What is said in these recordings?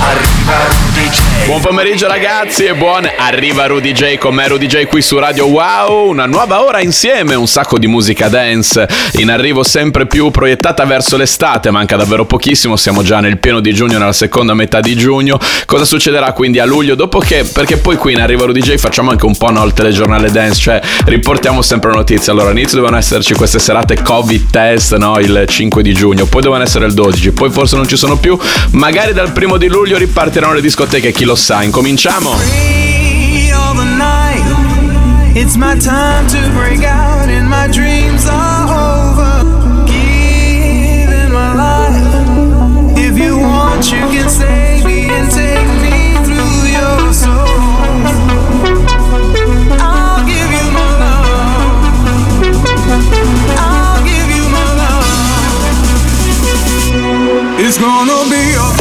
Arriva Rudy J. Buon pomeriggio ragazzi e buon Arriva Rudy J con me Rudy J qui su Radio Wow, una nuova ora insieme, un sacco di musica dance in arrivo sempre più proiettata verso l'estate, manca davvero pochissimo, siamo già nel pieno di giugno, nella seconda metà di giugno. Cosa succederà quindi a luglio? Dopo che, perché poi qui in Arriva Rudy J facciamo anche un po' no, il telegiornale dance, cioè riportiamo sempre notizie. Allora, all'inizio dovevano esserci queste serate Covid test, no, il 5 di giugno, poi dovevano essere il 12, poi forse non ci sono più, magari dal primo di luglio ripartiranno le discoteche, chi lo sa. Incominciamo! It's my time to break out and my dreams are over. Giving my life. If you want, you can save me and take me through your soul. I'll give you my love. I'll give you my love. It's gonna be a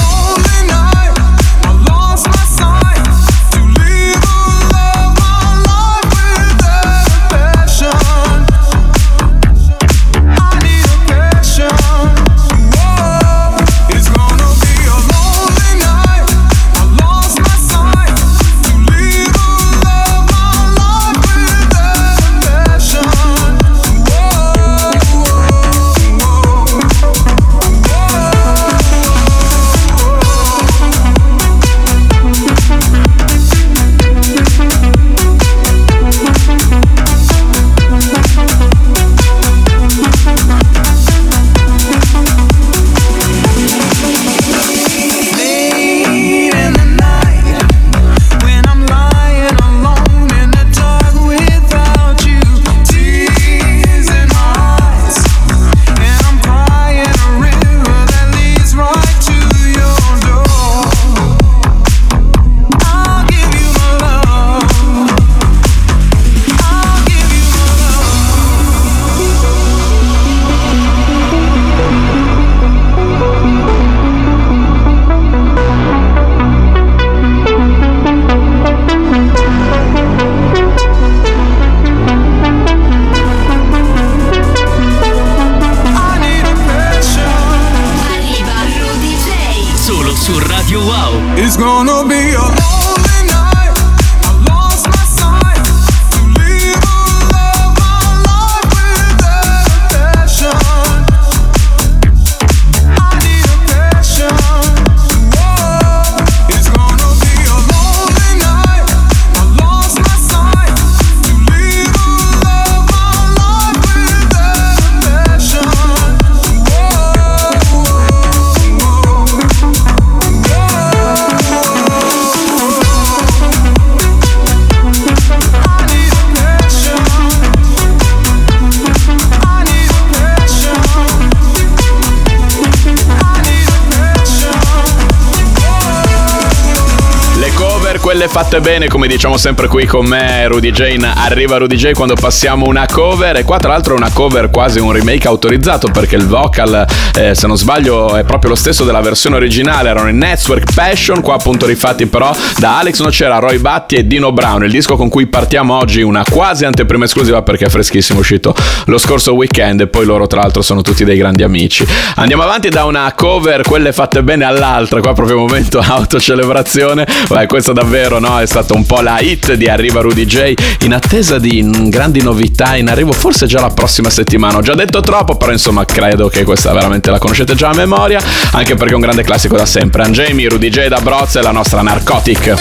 quelle fatte bene, come diciamo sempre qui con me, Rudy Jane, arriva Rudy J quando passiamo una cover. E qua tra l'altro è una cover quasi un remake autorizzato perché il vocal, eh, se non sbaglio, è proprio lo stesso della versione originale, erano in Network Passion, qua appunto rifatti però da Alex Nocera, Roy Batti e Dino Brown, il disco con cui partiamo oggi, una quasi anteprima esclusiva perché è freschissimo, uscito lo scorso weekend. E poi loro tra l'altro sono tutti dei grandi amici. Andiamo avanti da una cover, quelle fatte bene all'altra, qua proprio momento autocelebrazione. Beh, questa davvero no, è stata un po' la hit di Arriva Rudy J in attesa di grandi novità in arrivo forse già la prossima settimana. Ho già detto troppo, però insomma credo che questa veramente la conoscete già a memoria, anche perché è un grande classico da sempre. Angemi, Rudy J da Broz e la nostra Narcotic.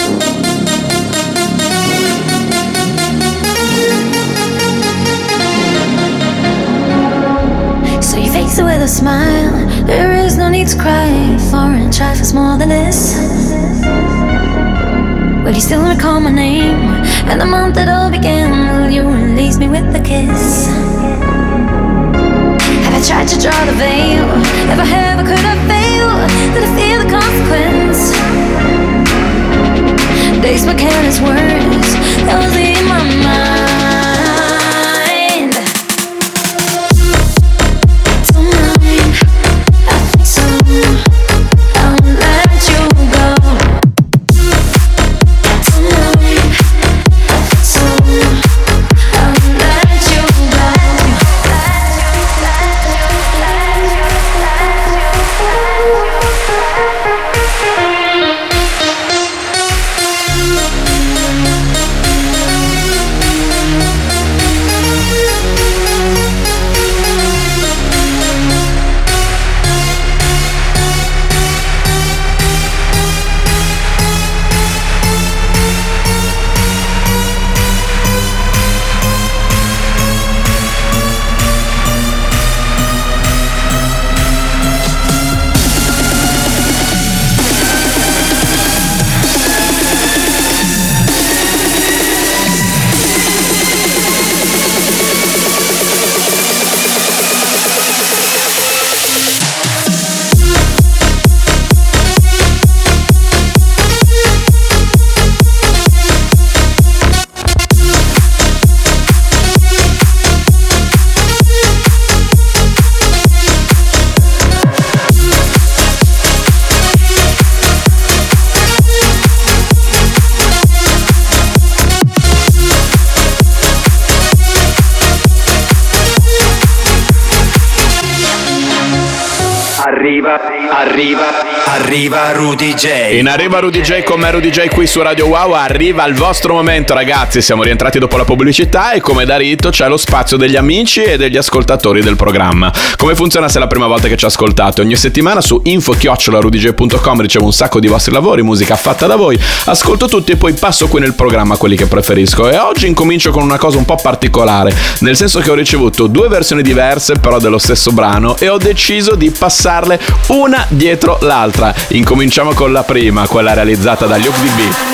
With a smile. There is no need to cry. Foreign trifles more than this. Will you still recall my name and the month that all began? Will you release me with a kiss? Have I tried to draw the veil? If I have, could I fail? Did I feel the consequence? Days my careless words that was in my mind. Arriva, arriva Rudy J. In arriva Rudy J come Rudy J qui su Radio Wow, arriva il vostro momento ragazzi, siamo rientrati dopo la pubblicità e come da rito c'è lo spazio degli amici e degli ascoltatori del programma. Come funziona se è la prima volta che ci ascoltate? Ogni settimana su info-rudj.com ricevo un sacco di vostri lavori, musica fatta da voi, ascolto tutti e poi passo qui nel programma quelli che preferisco e oggi incomincio con una cosa un po' particolare, nel senso che ho ricevuto due versioni diverse però dello stesso brano e ho deciso di passarle una dietro l'altra. Incominciamo con la prima, quella realizzata dagli ODB.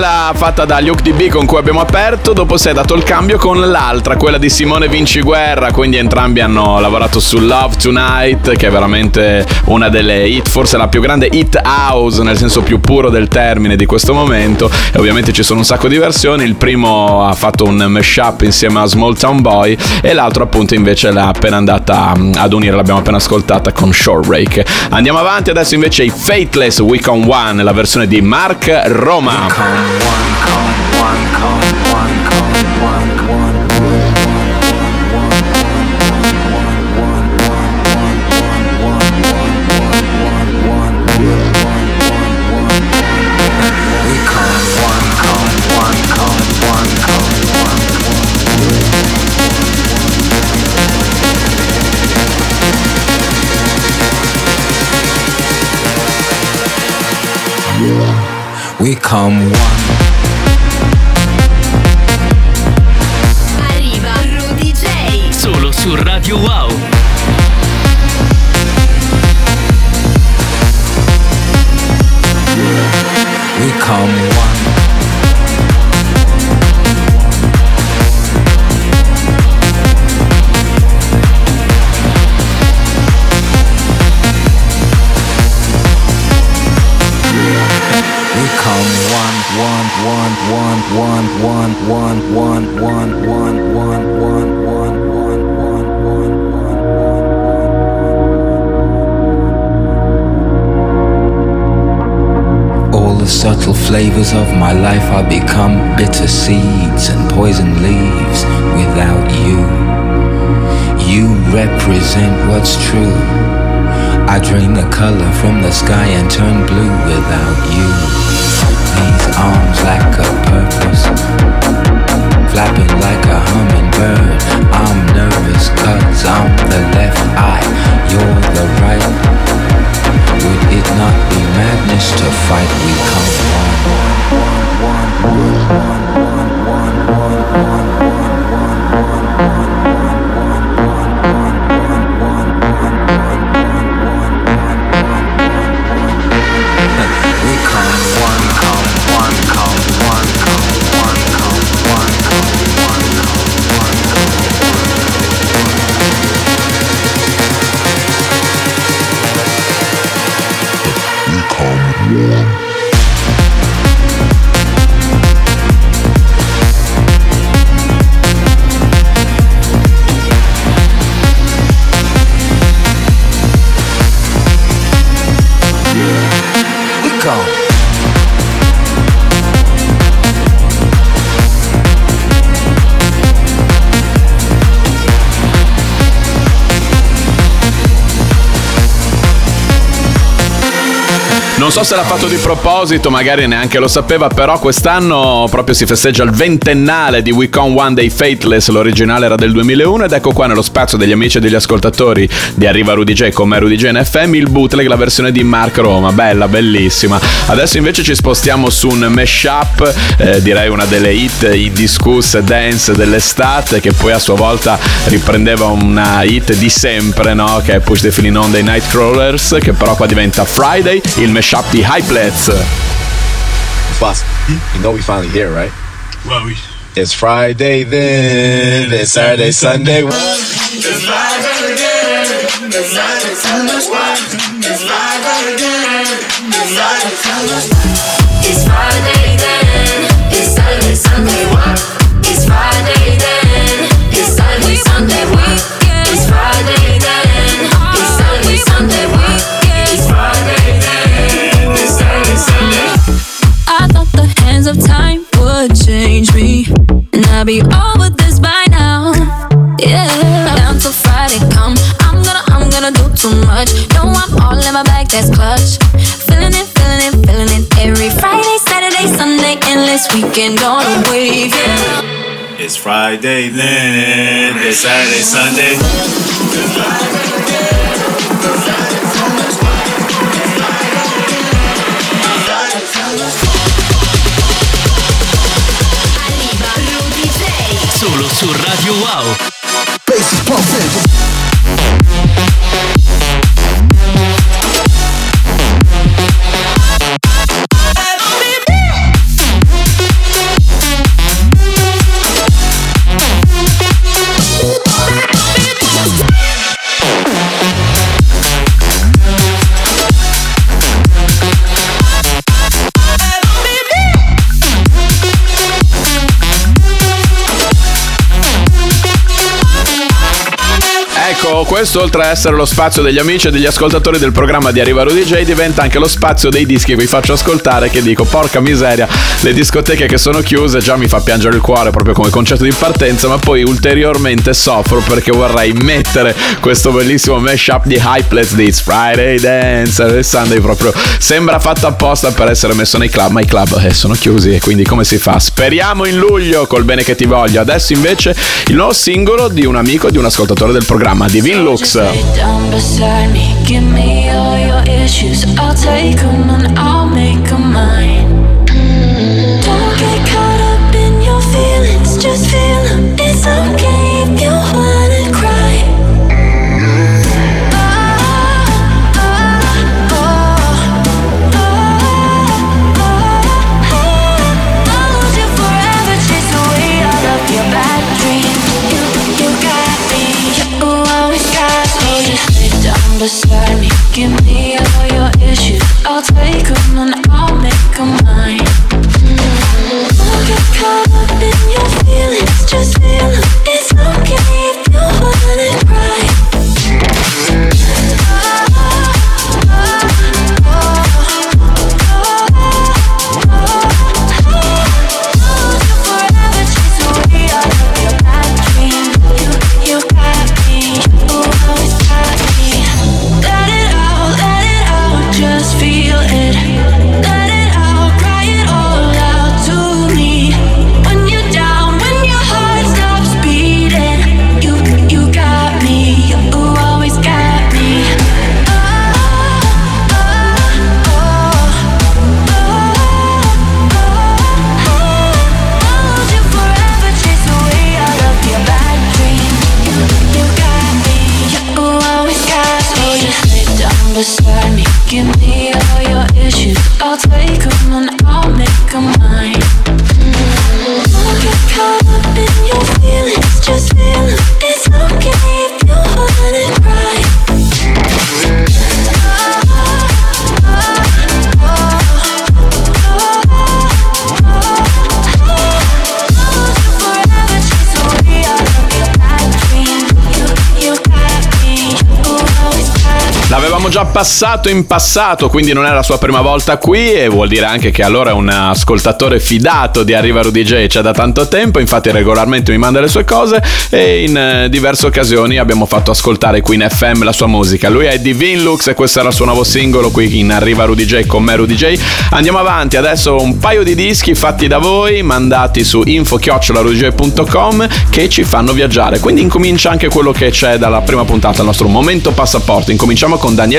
Dopo di fatta dagli ODB con cui abbiamo aperto, dopo si è dato il cambio con l'altra, quella di Simone Vinciguerra, quindi entrambi hanno lavorato su Love Tonight, che è veramente una delle hit, forse la più grande hit house nel senso più puro del termine di questo momento. E ovviamente ci sono un sacco di versioni, il primo ha fatto un mashup insieme a Small Town Boy e l'altro appunto invece l'ha appena andata ad unire, l'abbiamo appena ascoltata con Shore Rake. Andiamo avanti, adesso invece i Fateless Week on One, la versione di Mark Roma. One, We come one. We come one, one, one, one, one, one, one, one, one, one, one, one, one, one, one, one, one. All the subtle flavors of my life are become bitter seeds and poison leaves without you. You represent what's true. I drain the color from the sky and turn blue without you. These arms lack a purpose, flapping like a hummingbird. I'm nervous cause I'm the left eye, you're the right. Would it not be madness to fight? We come one, one, one, one, Non so se l'ha fatto di proposito, magari neanche lo sapeva, però quest'anno proprio si festeggia il ventennale di We Come One Day Faithless, l'originale era del 2001 ed ecco qua nello spazio degli amici e degli ascoltatori di Arriva Rudy J come Rudy J in FM il bootleg, la versione di Mark Roma, bella, bellissima. Adesso invece ci spostiamo su un mashup, eh, direi una delle hit indiscusse dance dell'estate che poi a sua volta riprendeva una hit di sempre, no? Che è Push the Feeling On dei Nightcrawlers, che però qua diventa Friday, il mashup up the high flats. It's Boss, you know we finally here, right? Well, we. It's Friday then, it's Saturday, Sunday. It's Friday again, it's Saturday, Sunday. It's Friday. Be over this by now. Yeah, down till Friday come, I'm gonna, I'm gonna do too much. No, I'm all in my bag, that's clutch. Feeling it, feeling it, feeling it. Every Friday, Saturday, Sunday, endless weekend on a wave. Yeah. It's Friday then, it's Saturday, Sunday. Su Radio Wow. Questo oltre a essere lo spazio degli amici e degli ascoltatori del programma di Arriva Rudy J diventa anche lo spazio dei dischi che vi faccio ascoltare che dico porca miseria, le discoteche che sono chiuse già mi fa piangere il cuore proprio come concetto di partenza, ma poi ulteriormente soffro perché vorrei mettere questo bellissimo mashup di Hyplets di It's Friday Dance e Sunday proprio sembra fatto apposta per essere messo nei club, ma i club eh, sono chiusi e quindi come si fa? Speriamo in luglio col bene che ti voglio. Adesso invece il nuovo singolo di un amico di un ascoltatore del programma, Divin till också. just feel it's okay. Già passato in passato, quindi non è la sua prima volta qui e vuol dire anche che allora è un ascoltatore fidato di Arriva Rudy J, c'è da tanto tempo, infatti regolarmente mi manda le sue cose e in eh, diverse occasioni abbiamo fatto ascoltare qui in FM la sua musica. Lui è Divine Lux e questo era il suo nuovo singolo qui in Arriva Rudy J con me Rudy J. Andiamo avanti, adesso un paio di dischi fatti da voi, mandati su info-rudyj.com che ci fanno viaggiare. Quindi incomincia anche quello che c'è dalla prima puntata, il nostro momento passaporto. Incominciamo con Daniele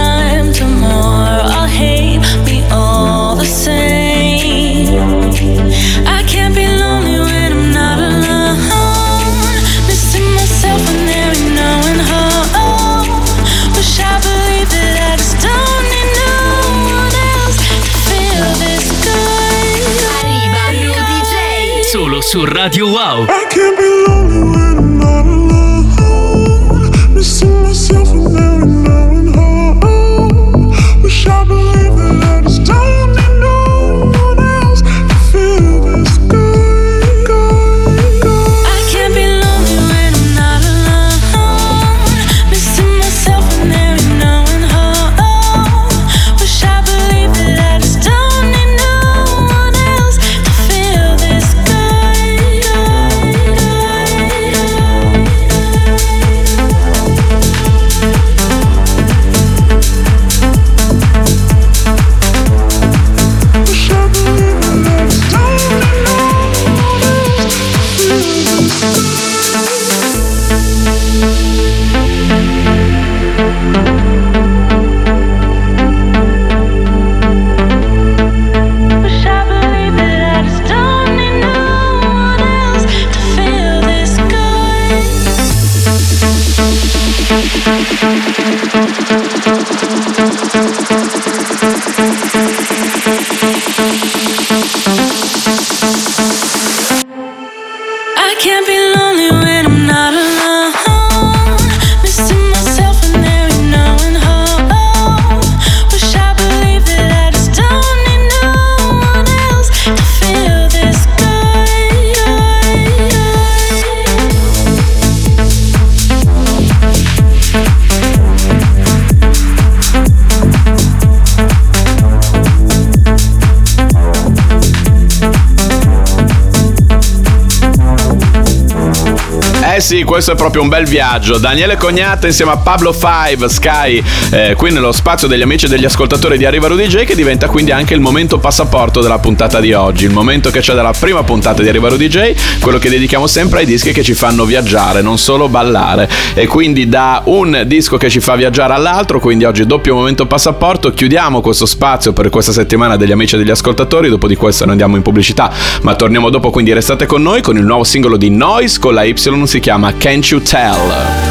su Radio Wow. Can't be Eh sì, questo è proprio un bel viaggio. Daniele Cognata insieme a Pablo Five Sky, eh, qui nello spazio degli amici e degli ascoltatori di Arriva Rudy J, che diventa quindi anche il momento passaporto della puntata di oggi. Il momento che c'è dalla prima puntata di Arriva Rudy J, quello che dedichiamo sempre ai dischi che ci fanno viaggiare, non solo ballare. E quindi da un disco che ci fa viaggiare all'altro, quindi oggi doppio momento passaporto, chiudiamo questo spazio per questa settimana degli amici e degli ascoltatori, dopo di questo noi andiamo in pubblicità, ma torniamo dopo, quindi restate con noi con il nuovo singolo di Noise con la Y si chiama Can't You Tell.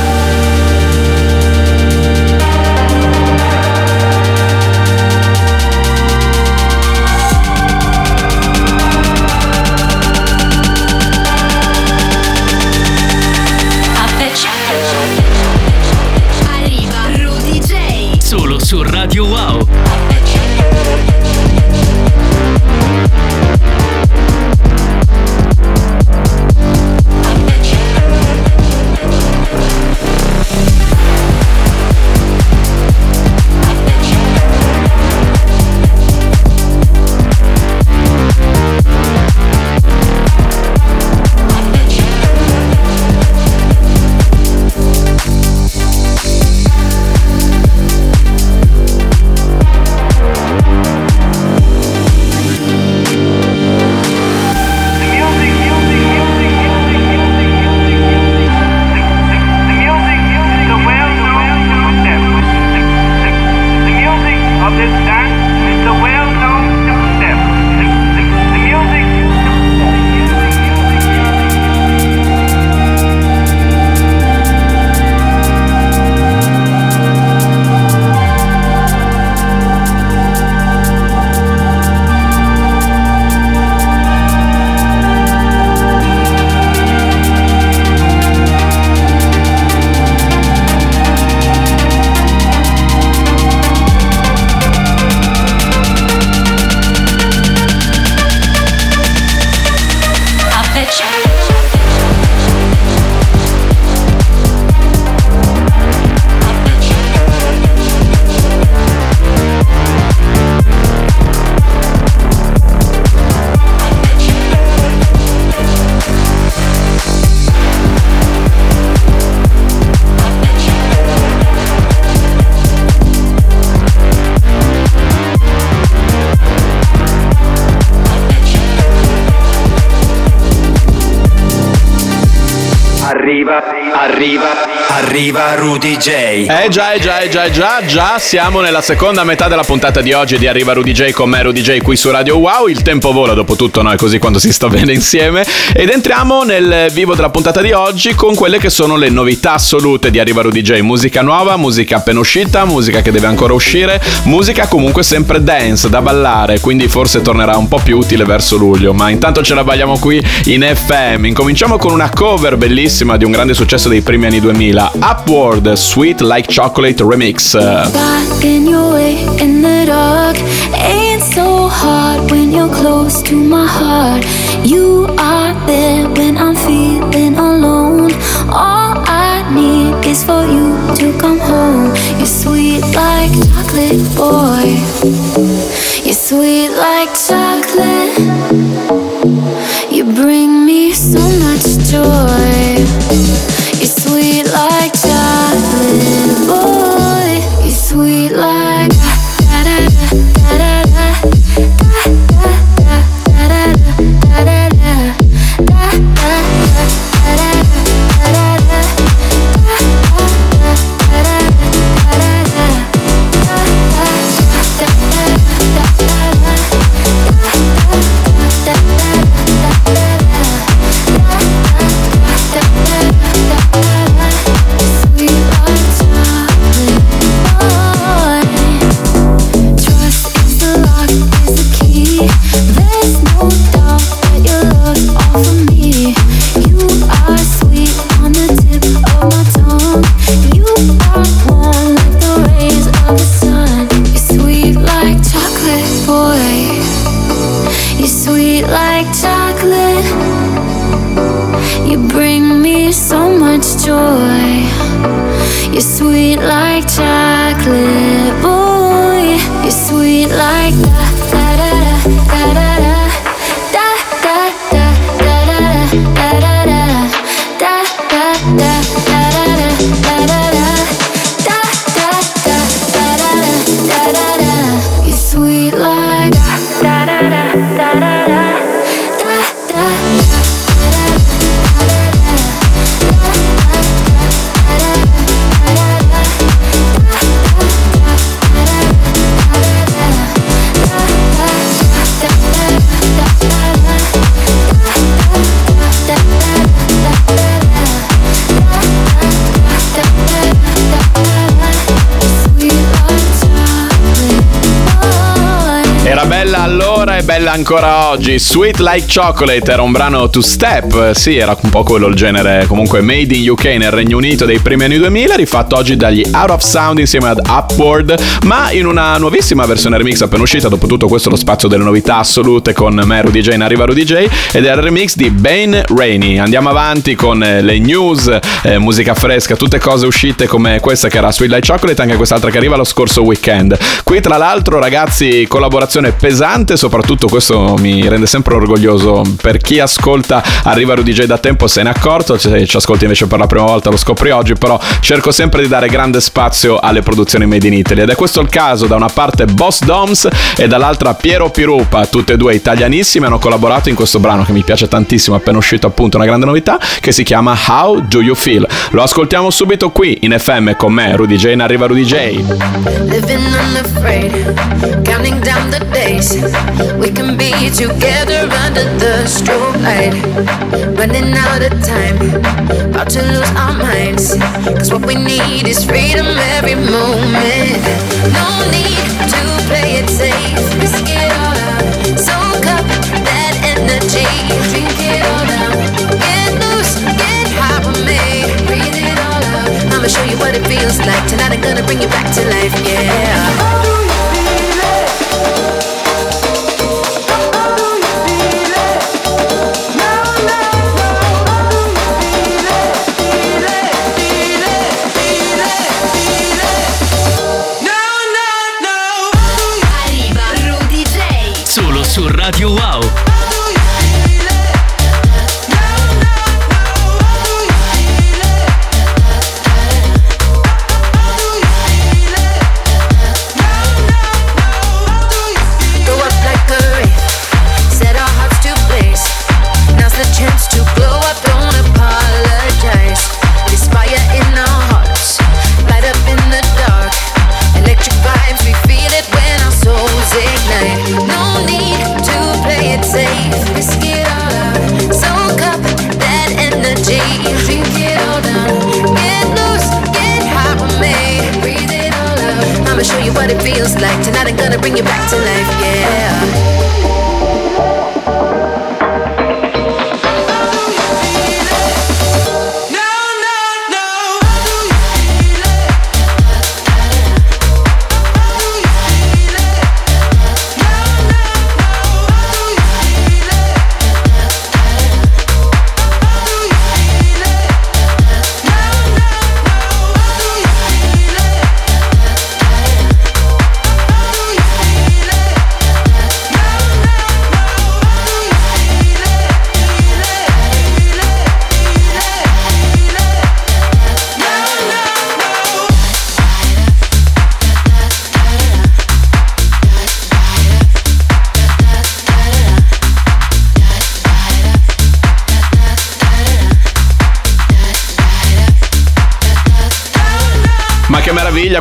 Arriva, arriva Rudy J. Eh già, eh già, eh già, eh già, già siamo nella seconda metà della puntata di oggi di Arriva Rudy J con me Rudy J qui su Radio Wow. Il tempo vola, dopo tutto no, è così quando si sta bene insieme. Ed entriamo nel vivo della puntata di oggi con quelle che sono le novità assolute di Arriva Rudy J. Musica nuova, musica appena uscita, musica che deve ancora uscire, musica comunque sempre dance, da ballare, quindi forse tornerà un po' più utile verso luglio. Ma intanto ce la balliamo qui in FM. Incominciamo con una cover bellissima di un grande successo dei primi anni 2000, 2000 Upward Sweet Like Chocolate Remix is for you to come home. You're sweet like chocolate, boy. You're sweet like chocolate. You bring me so much joy. Bella ancora oggi. Sweet Like Chocolate era un brano to step. Sì, era un po' quello il genere comunque made in UK nel Regno Unito dei primi anni 2000, rifatto oggi dagli Out of Sound insieme ad Upward, ma in una nuovissima versione remix appena uscita. Dopo tutto questo lo spazio delle novità assolute con me Rudy J in arriva Rudy J ed è il remix di Bane Rainey. Andiamo avanti con eh, le news, eh, musica fresca, tutte cose uscite come questa che era Sweet Like Chocolate, anche quest'altra che arriva lo scorso weekend. Qui tra l'altro ragazzi collaborazione pesante, soprattutto questo mi rende sempre orgoglioso per chi ascolta Arriva Rudy J da tempo se ne è accorto, se ci ascolti invece per la prima volta lo scopri oggi, però cerco sempre di dare grande spazio alle produzioni made in Italy ed è questo il caso, da una parte Boss Doms e dall'altra Piero Pirupa, tutte e due italianissime, hanno collaborato in questo brano che mi piace tantissimo, appena uscito appunto una grande novità, che si chiama How Do You Feel. Lo ascoltiamo subito qui in FM con me, Rudy J in Arriva Rudy J. Living unafraid, counting down the days. We can be together under the strobe light. Running out of time, about to lose our minds. Cause what we need is freedom every moment. No need to play it safe, risk it all out. Soak up that energy, drink it all out. Get loose, get high with me, breathe it all out. I'ma show you what it feels like. Tonight I'm gonna bring you back to life, yeah.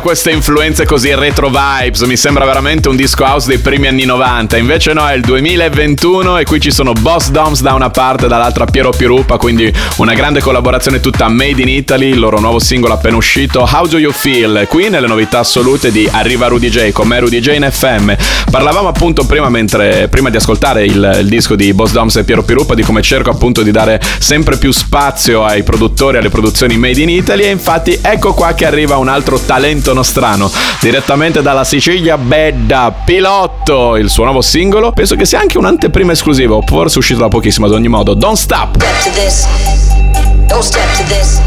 Meraviglia queste influenze così retro vibes, mi sembra veramente un disco house dei primi anni 90, invece no, è il 2021 e qui ci sono Boss Doms da una parte e dall'altra Piero Pirupa, quindi una grande collaborazione tutta made in Italy, il loro nuovo singolo appena uscito, How Do You Feel, qui nelle novità assolute di Arriva Rudy J, con me Rudy J in FM. Parlavamo appunto prima, mentre, prima di ascoltare il, il disco di Boss Doms e Piero Pirupa di come cerco appunto di dare sempre più spazio ai produttori, alle produzioni made in Italy e infatti ecco qua che arriva un altro talento nostrano direttamente dalla Sicilia Bedda Pilotto il suo nuovo singolo penso che sia anche un'anteprima esclusiva o forse uscito da pochissimo ad ogni modo Don't Stop. Don't step to this.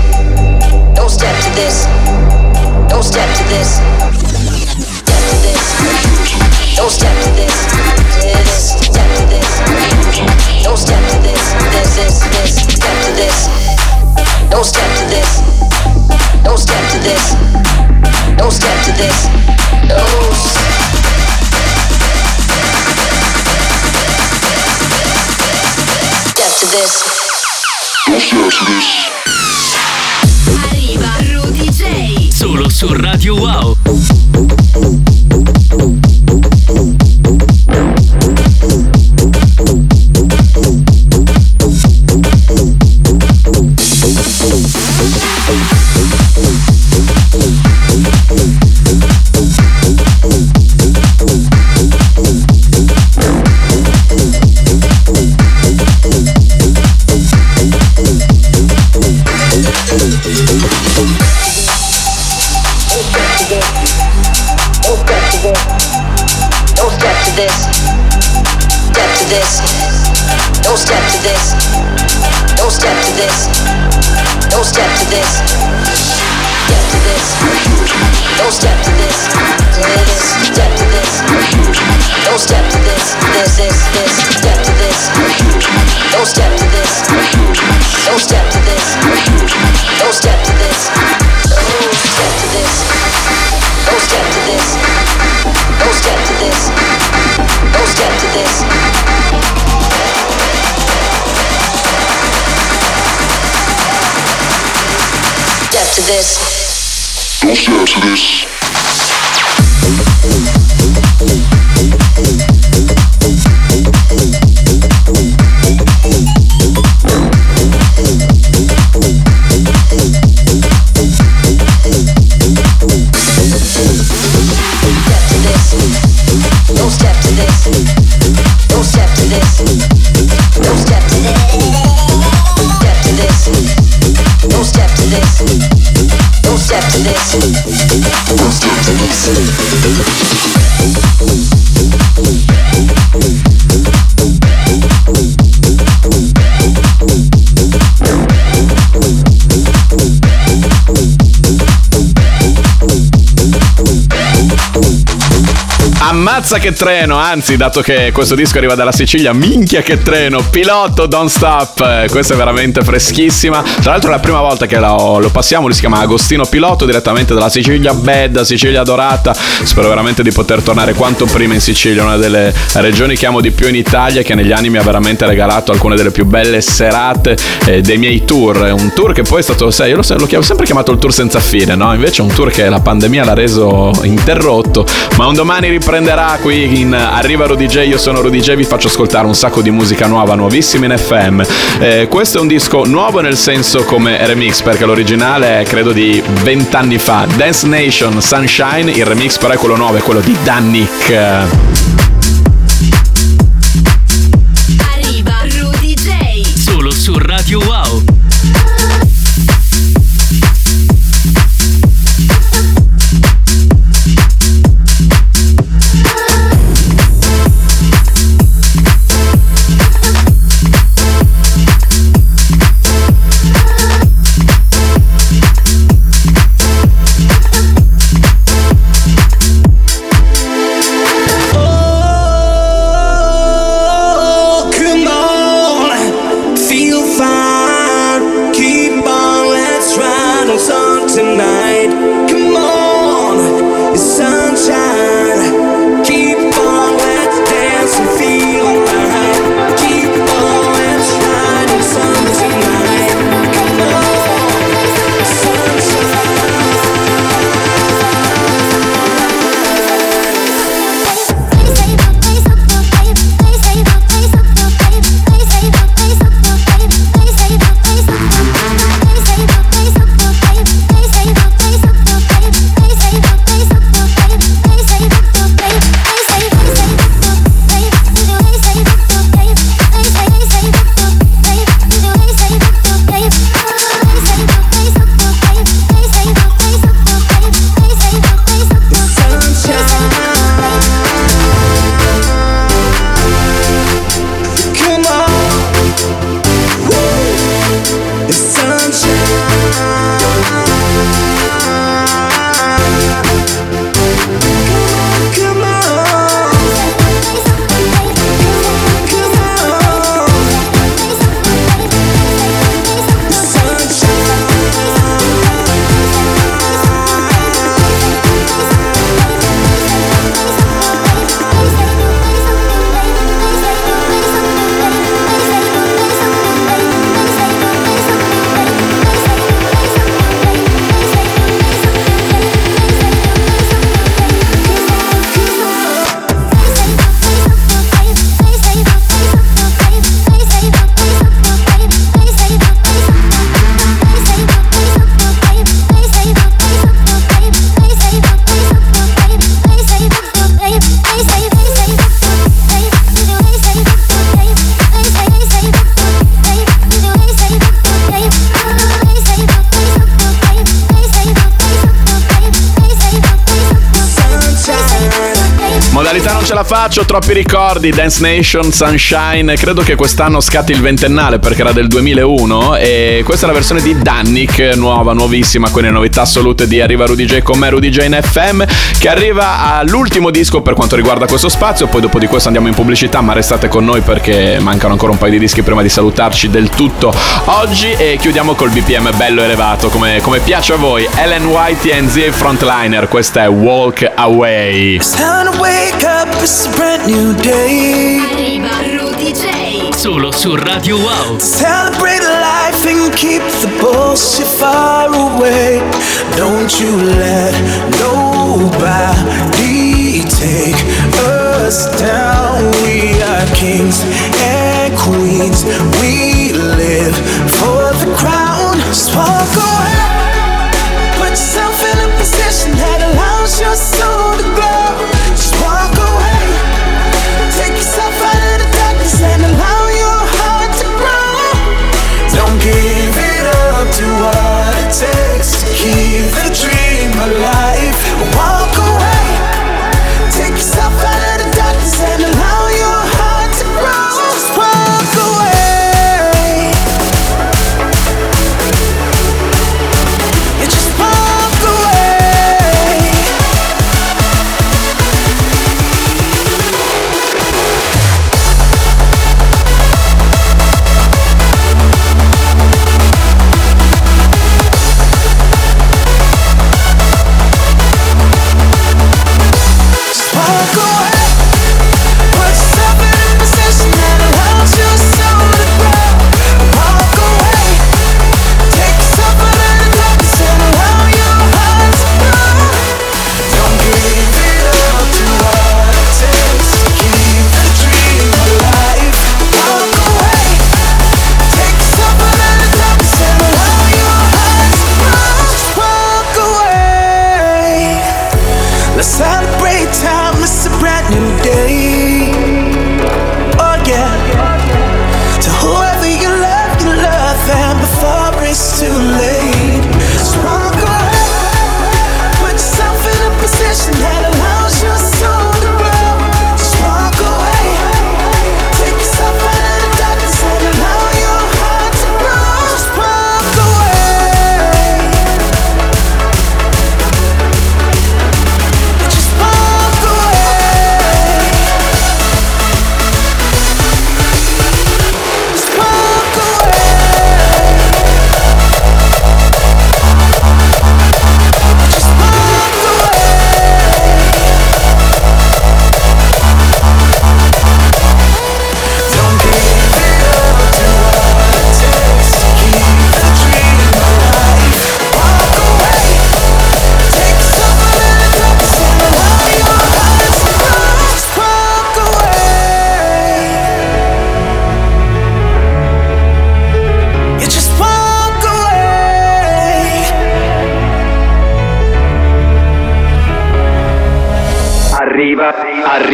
Don't step to this. Don't step to this. No. Step to this. Arriva Rudy J. Solo su Radio Wow. This. Step to this. Don't step to this. Don't step to this. Don't step to this. Step to this. Don't step to this. Don't step to this. Don't. Step to this. Step to this. Don't step to this. Don't step to this. Ammazza che treno, anzi, dato che questo disco arriva dalla Sicilia, minchia che treno, pilotto Don't Stop, questa è veramente freschissima. Tra l'altro è la prima volta che lo, lo passiamo, lui si chiama Agostino Pilotto, direttamente dalla Sicilia Bed, Sicilia Dorata. Spero veramente di poter tornare quanto prima in Sicilia, una delle regioni che amo di più in Italia, che negli anni mi ha veramente regalato alcune delle più belle serate eh, dei miei tour. Un tour che poi è stato, sai, io l'ho chiam- sempre chiamato il tour senza fine, no? Invece è un tour che la pandemia l'ha reso interrotto, ma un domani riprenderà succederà qui in Arriva Rudy J, io sono Rudy J, vi faccio ascoltare un sacco di musica nuova, nuovissima in FM. Eh, questo è un disco nuovo nel senso come remix, perché l'originale è credo di 20 anni fa. Dance Nation Sunshine, il remix però è quello nuovo, è quello di Dannick. Arriva Rudy J. Solo su Radio Wow. Faccio, troppi ricordi, Dance Nation, Sunshine, credo che quest'anno scatti il ventennale perché era del 2001 e questa è la versione di Dannick, nuova, nuovissima, le novità assolute di Arriva Rudy J con me Rudy J in FM, che arriva all'ultimo disco per quanto riguarda questo spazio, poi dopo di questo andiamo in pubblicità, ma restate con noi perché mancano ancora un paio di dischi prima di salutarci del tutto oggi e chiudiamo col BPM bello elevato come, come piace a voi, Ellen White e Frontliner, questa è Walk Away. It's time to wake up, it's brand new day. Arriva Rudy J. Solo su Radio Wow. Celebrate life and keep the bullshit far away. Don't you let nobody take us down. We are kings and queens. We live for the crown. Just walk away.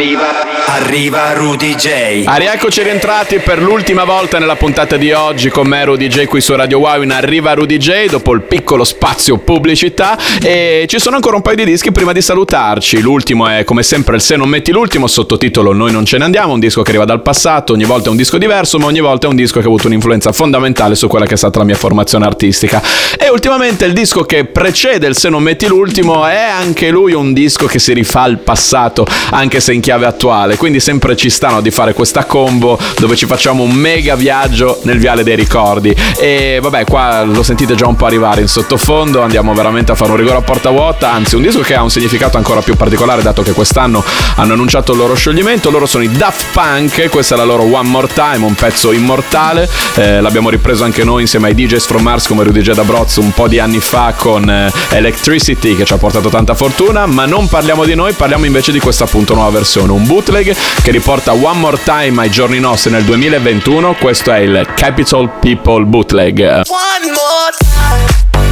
Arriva, arriva Rudy J. Ah, rientrati per l'ultima volta nella puntata di oggi con me Rudy J qui su Radio Wow in Arriva Rudy J dopo il piccolo spazio pubblicità e ci sono ancora un paio di dischi prima di salutarci. L'ultimo è come sempre il Se non metti l'ultimo, sottotitolo Noi non ce ne andiamo, un disco che arriva dal passato, ogni volta è un disco diverso, ma ogni volta è un disco che ha avuto un'influenza fondamentale su quella che è stata la mia formazione artistica. E ultimamente il disco che precede il Se non metti l'ultimo è anche lui un disco che si rifà al passato, anche se in chiave attuale, quindi sempre ci stanno di fare questa combo dove ci facciamo un mega viaggio nel viale dei ricordi. E vabbè, qua lo sentite già un po' arrivare in sottofondo, andiamo veramente a fare un rigore a porta vuota, anzi un disco che ha un significato ancora più particolare dato che quest'anno hanno annunciato il loro scioglimento, loro sono i Daft Punk, questa è la loro One More Time, un pezzo immortale, Eh, l'abbiamo ripreso anche noi insieme ai DJs from Mars come Rudy J. D'Abrozzo un po' di anni fa con eh, Electricity che ci ha portato tanta fortuna, ma non parliamo di noi, parliamo invece di questa appunto nuova versione, un bootleg che riporta One More Time ai giorni nostri nel 2021, questo è il Capital People Bootleg. One more time.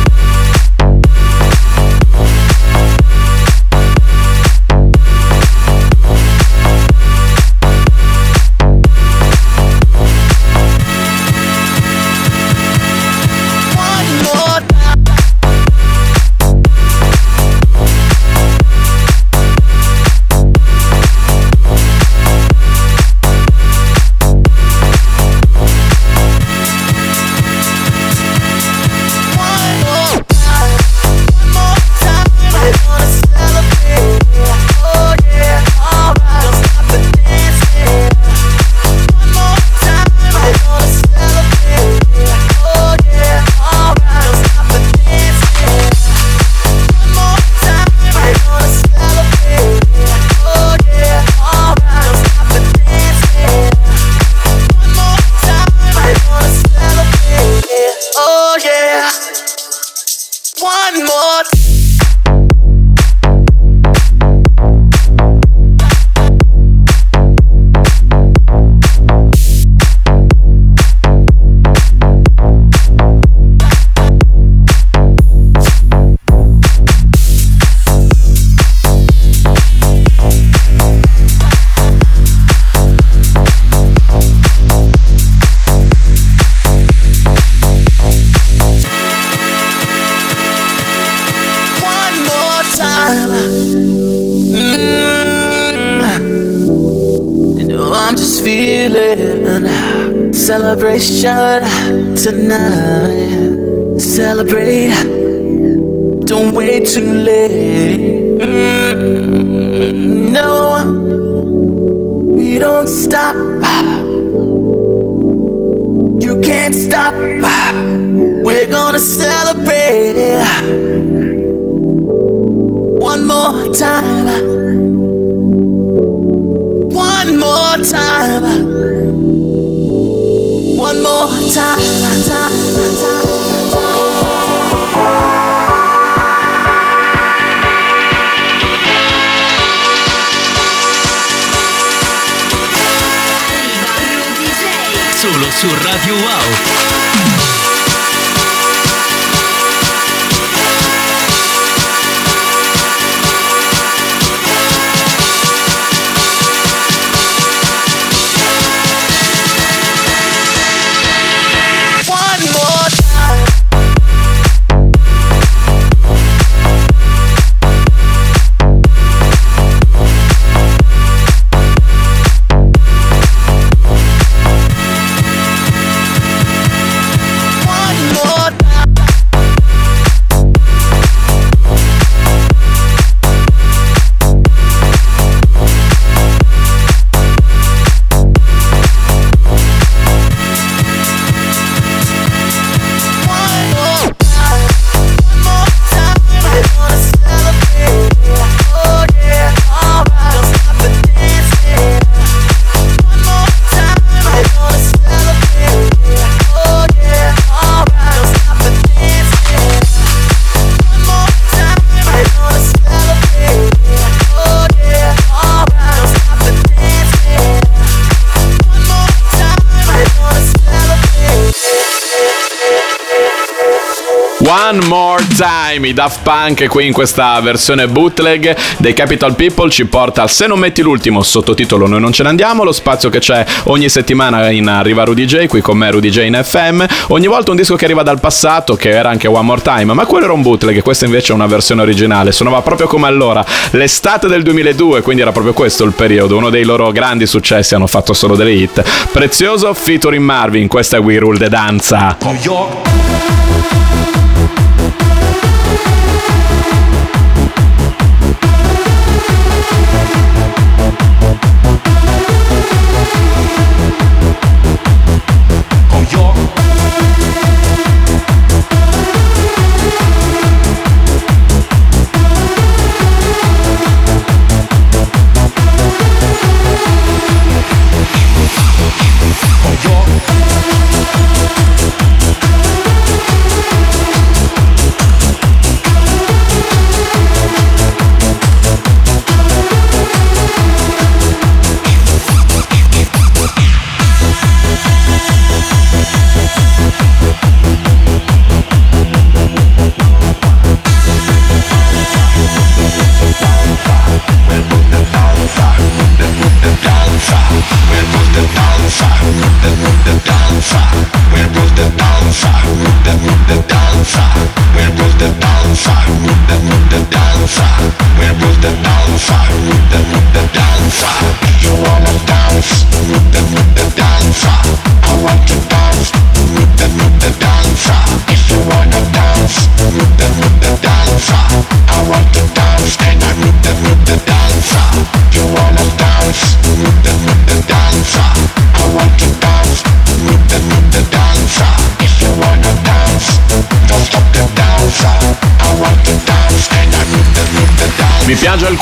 You know, I'm just feeling celebration tonight. Celebrate. Don't wait too late. No, we don't stop. You can't stop. We're gonna celebrate. More time. One more time. Su Radio Wow. Time, i Daft Punk qui in questa versione bootleg dei Capital People ci porta al Se non metti l'ultimo sottotitolo Noi non ce ne andiamo, lo spazio che c'è ogni settimana in Arriva Rudy J, qui con me Rudy J in FM, ogni volta un disco che arriva dal passato che era anche One More Time, ma quello era un bootleg, questa invece è una versione originale, suonava proprio come allora, l'estate del 2002, quindi era proprio questo il periodo, uno dei loro grandi successi, hanno fatto solo delle hit. Prezioso featuring Marvin, questa è We Rule the Danza. Mi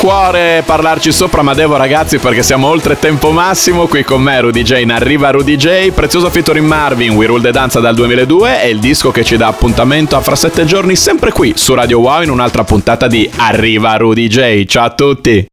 cuore parlarci sopra, ma devo ragazzi perché siamo oltre tempo massimo. Qui con me Rudy J in Arriva Rudy J, prezioso featuring Marvin, We Rule the Danza dal 2002 è il disco che ci dà appuntamento a fra sette giorni sempre qui su Radio Wow in un'altra puntata di Arriva Rudy J. Ciao a tutti!